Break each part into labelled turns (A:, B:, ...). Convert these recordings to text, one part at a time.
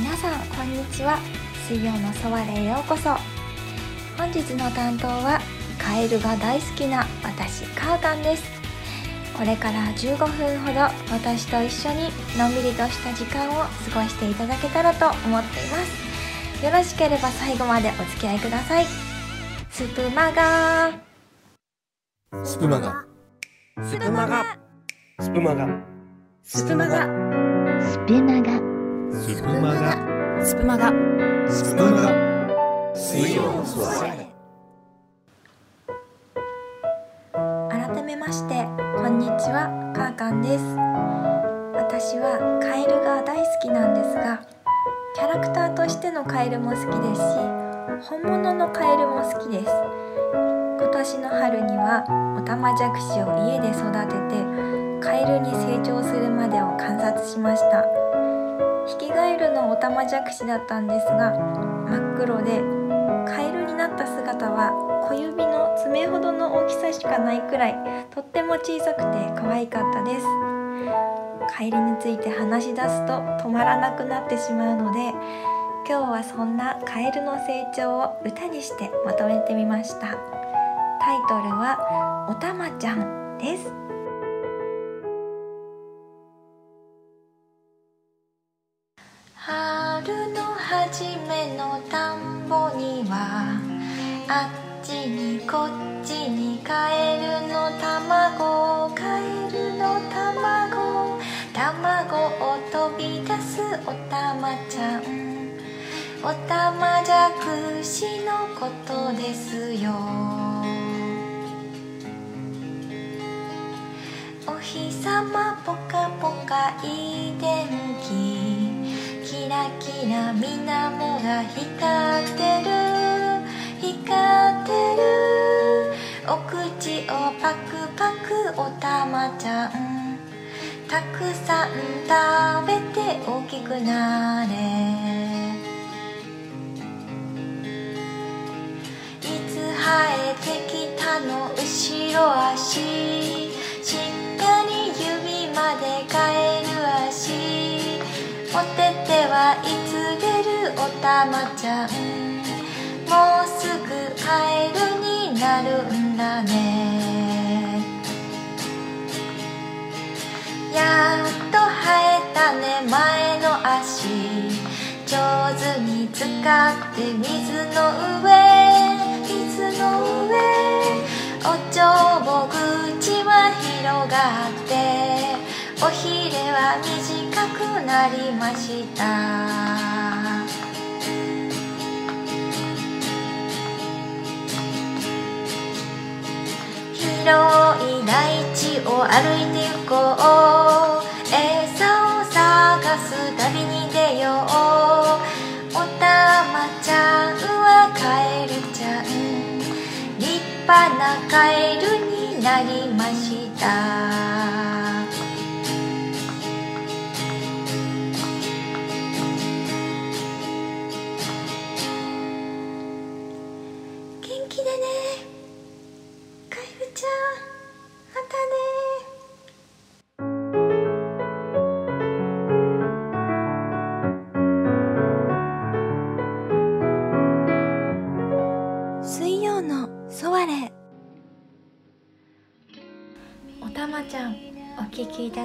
A: 皆さんこんにちは。水曜のソワレへようこそ。本日の担当はカエルが大好きな私カーカンです。これから15分ほど私と一緒にのんびりとした時間を過ごしていただけたらと思っています。よろしければ最後までお付き合いください。スプマガ。
B: スプマガ。
A: スプマガ。
B: スプマガ。
A: スプマガ。
C: スペマガ
B: スプマガ。
D: スプマガ。
B: スプマガ。水曜の空
A: 改めましてこんにちは。カーカンです。私はカエルが大好きなんですがキャラクターとしてのカエルも好きですし本物のカエルも好きです。今年の春にはオタマジャクシを家で育ててカエルに成長するまでを観察しましたヒキガエルのオタマジャクシだったんですが真っ黒でカエルになった姿は小指の爪ほどの大きさしかないくらいとっても小さくて可愛かったです。カエルについて話し出すと止まらなくなってしまうので今日はそんなカエルの成長を歌にしてまとめてみました。タイトルはおたまちゃんです。春の初めの田んぼにはあっちにこっちにカエルの卵カエルの卵卵を飛び出すおたまちゃん。おたまじゃくしのことですよ。お日さまぽかぽかいい天気。ラキラ水面が光ってる。光ってる。お口をパクパクおたまちゃん。たくさん食べて大きくなれ。いつ生えてきたの後ろ足。しっかり指まで返る足。おていつ出るおたまちゃん。もうすぐカエルになるんだね。やっと生えたね前の足。上手に使って水の上。水の上。おちょぼ口は広がって。おひれは短くなりました。広い大地を歩いて行こう。餌を探す旅に出よう。おたまちゃんはカエルちゃん。立派なカエルになりました。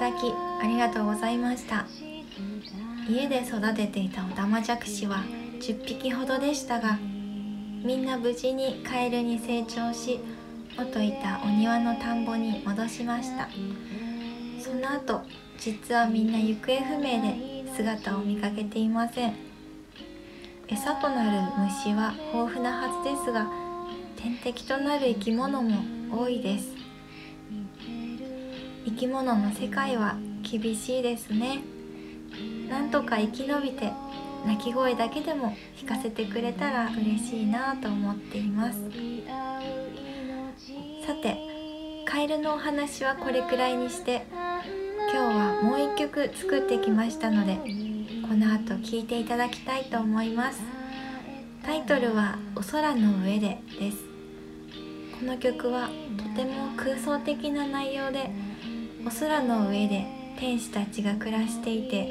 A: だきありがとうございました。家で育てていたオタマジャクシは10匹ほどでしたがみんな無事にカエルに成長し元いたお庭の田んぼに戻しました。その後実はみんな行方不明で姿を見かけていません。餌となる虫は豊富なはずですが天敵となる生き物も多いです。生き物の世界は厳しいですね。なんとか生き延びて鳴き声だけでも聞かせてくれたら嬉しいなと思っています。さてカエルのお話はこれくらいにして今日はもう一曲作ってきましたのでこの後聴いていただきたいと思います。タイトルは「お空の上で」です。この曲はとても空想的な内容でお空の上で天使たちが暮らしていて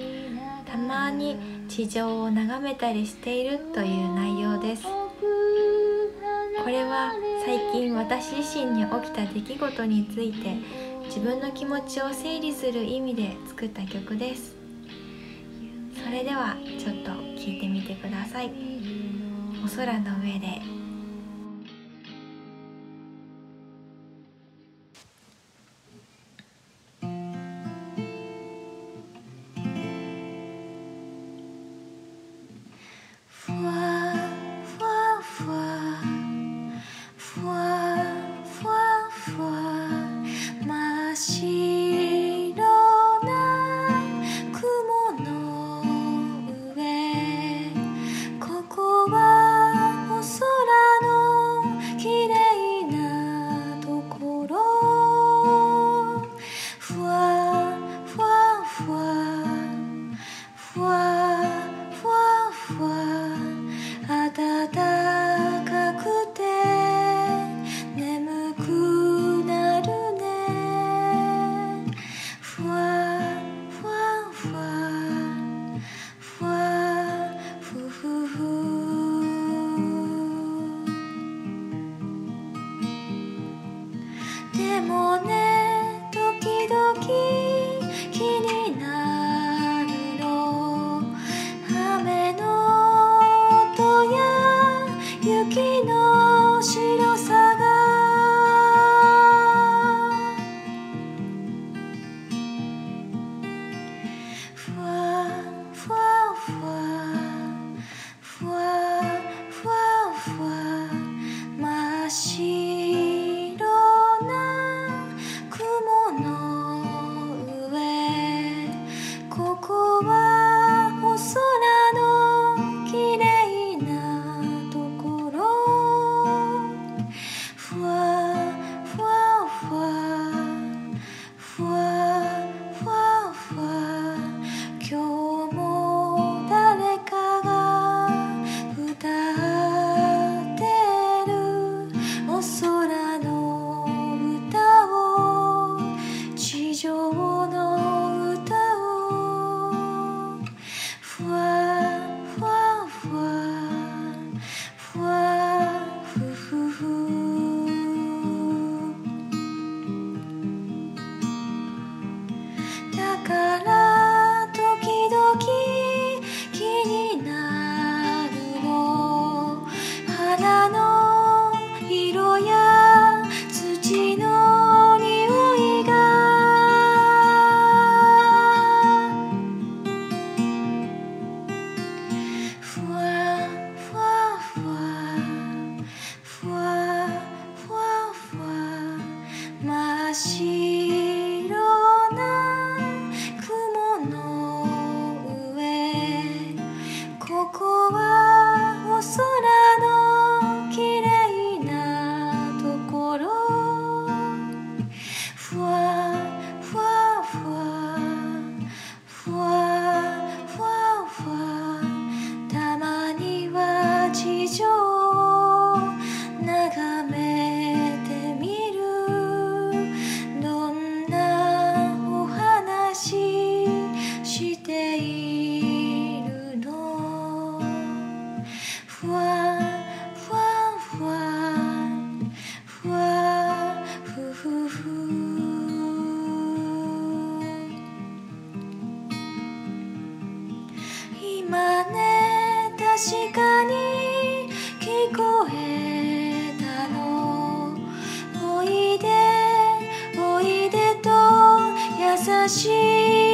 A: たまに地上を眺めたりしているという内容です。これは最近私自身に起きた出来事について自分の気持ちを整理する意味で作った曲です。それではちょっと聴いてみてください。お空の上でただ心。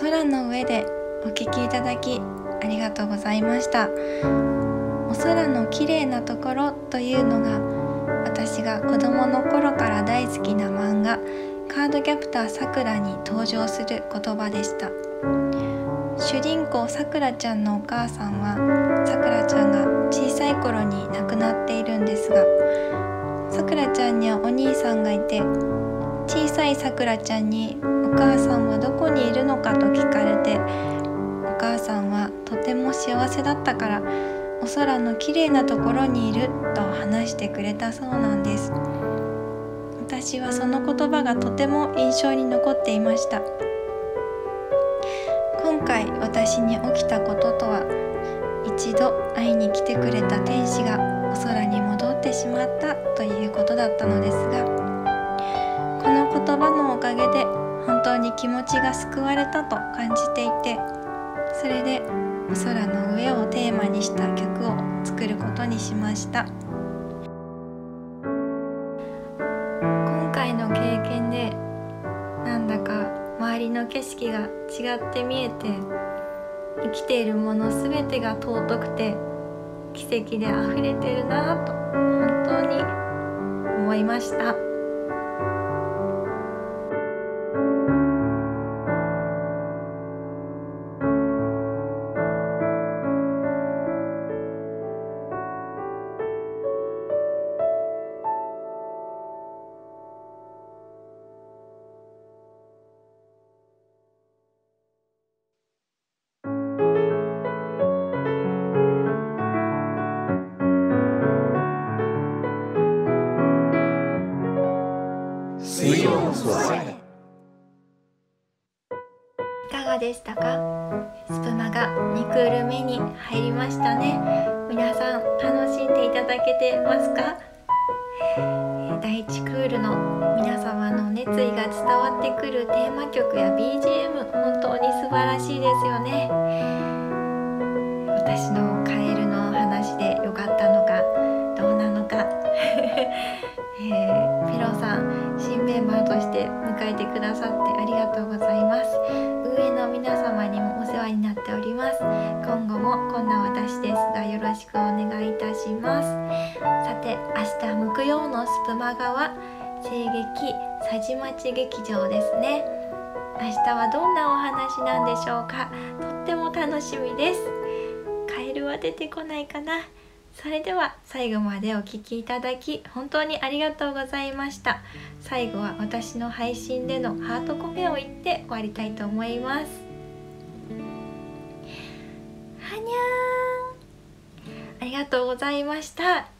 A: 空の上でお聴きいただきありがとうございました。お空の綺麗なところというのが私が子供の頃から大好きな漫画カードキャプターさくらに登場する言葉でした。主人公さくらちゃんのお母さんはさくらちゃんが小さい頃に亡くなっているんですがさくらちゃんにはお兄さんがいて小さいさくらちゃんに母さんはどこにいるのか?」と聞かれてお母さんはとても幸せだったからお空の綺麗なところにいると話してくれたそうなんです私はその言葉がとても印象に残っていました今回私に起きたこととは一度会いに来てくれた天使がお空に戻ってしまったということだったのですがこの言葉のおかげで本当に気持ちが救われたと感じていてそれでお空の上をテーマにした曲を作ることにしました今回の経験でなんだか周りの景色が違って見えて生きているもの全てが尊くて奇跡で溢れてるなぁと本当に思いました。
B: 水曜の空へ
A: いかがでしたか？スプマが2クール目に入りましたね。皆さん楽しんでいただけてますか？え第1クールの皆様の熱意が伝わってくるテーマ曲や BGM 本当に素晴らしいですよね。私のえてくださってありがとうございます。運営の皆様にもお世話になっております。今後もこんな私ですがよろしくお願いいたします。さて明日木曜のスプマガは声劇佐治町劇場ですね。明日はどんなお話なんでしょうか。とっても楽しみです。カエルは出てこないかな。それでは最後までお聴きいただき本当にありがとうございました。最後は私の配信でのハートコメを言って終わりたいと思います。はにゃーん。ありがとうございました。